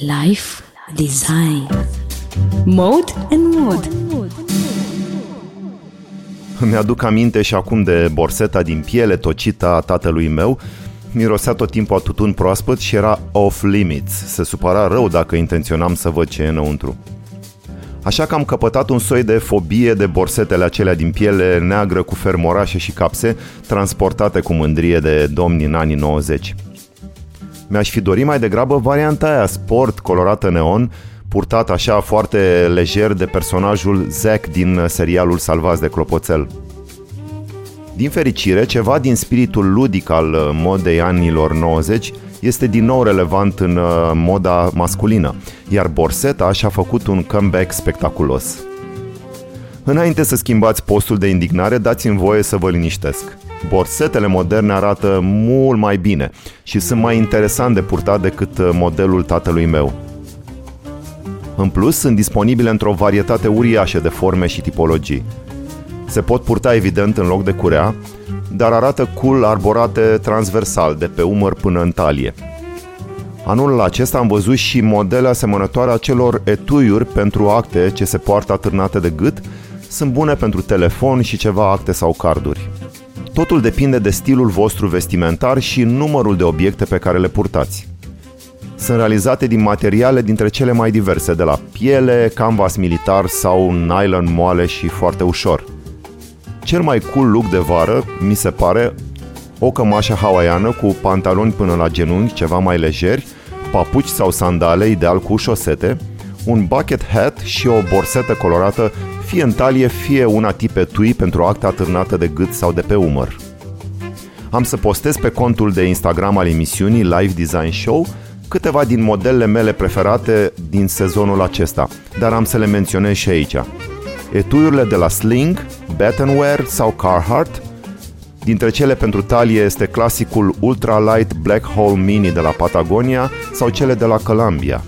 Life Design Mode and Mood Îmi aduc aminte și acum de borseta din piele tocită a tatălui meu, mirosea tot timpul a tutun proaspăt și era off limits. Se supăra rău dacă intenționam să văd ce e înăuntru. Așa că am căpătat un soi de fobie de borsetele acelea din piele neagră cu fermorașe și capse, transportate cu mândrie de domni în anii 90. Mi-aș fi dorit mai degrabă varianta aia sport colorată neon, purtat așa foarte lejer de personajul Zack din serialul Salvați de Clopoțel. Din fericire, ceva din spiritul ludic al modei anilor 90 este din nou relevant în uh, moda masculină, iar borseta și-a făcut un comeback spectaculos. Înainte să schimbați postul de indignare, dați-mi voie să vă liniștesc. Borsetele moderne arată mult mai bine și sunt mai interesant de purtat decât uh, modelul tatălui meu. În plus, sunt disponibile într-o varietate uriașă de forme și tipologii. Se pot purta evident în loc de curea, dar arată cool arborate transversal, de pe umăr până în talie. Anul acesta am văzut și modele asemănătoare acelor etuiuri pentru acte ce se poartă atârnate de gât, sunt bune pentru telefon și ceva acte sau carduri. Totul depinde de stilul vostru vestimentar și numărul de obiecte pe care le purtați. Sunt realizate din materiale dintre cele mai diverse, de la piele, canvas militar sau nylon moale și foarte ușor. Cel mai cool look de vară, mi se pare, o cămașă hawaiană cu pantaloni până la genunchi, ceva mai lejeri, papuci sau sandale, ideal cu șosete, un bucket hat și o borsetă colorată fie în talie, fie una tip etui pentru acte atârnate de gât sau de pe umăr. Am să postez pe contul de Instagram al emisiunii Live Design Show câteva din modelele mele preferate din sezonul acesta, dar am să le menționez și aici. Etuiurile de la Sling, Battenwear sau Carhartt, Dintre cele pentru talie este clasicul Ultralight Black Hole Mini de la Patagonia sau cele de la Columbia.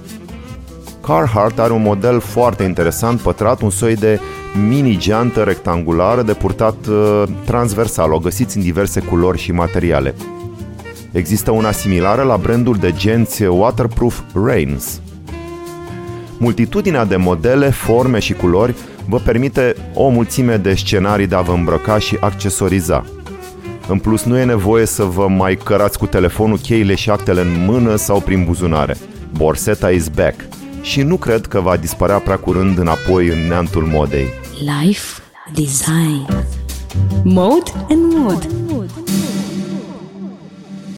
Carhartt are un model foarte interesant, pătrat, un soi de mini-geantă rectangulară de purtat uh, transversal. O găsiți în diverse culori și materiale. Există una similară la brandul de genți Waterproof Reigns. Multitudinea de modele, forme și culori vă permite o mulțime de scenarii de a vă îmbrăca și accesoriza. În plus, nu e nevoie să vă mai cărați cu telefonul, cheile și actele în mână sau prin buzunare. Borseta is back și nu cred că va dispărea prea curând înapoi în neantul modei. Life Design Mode and Mood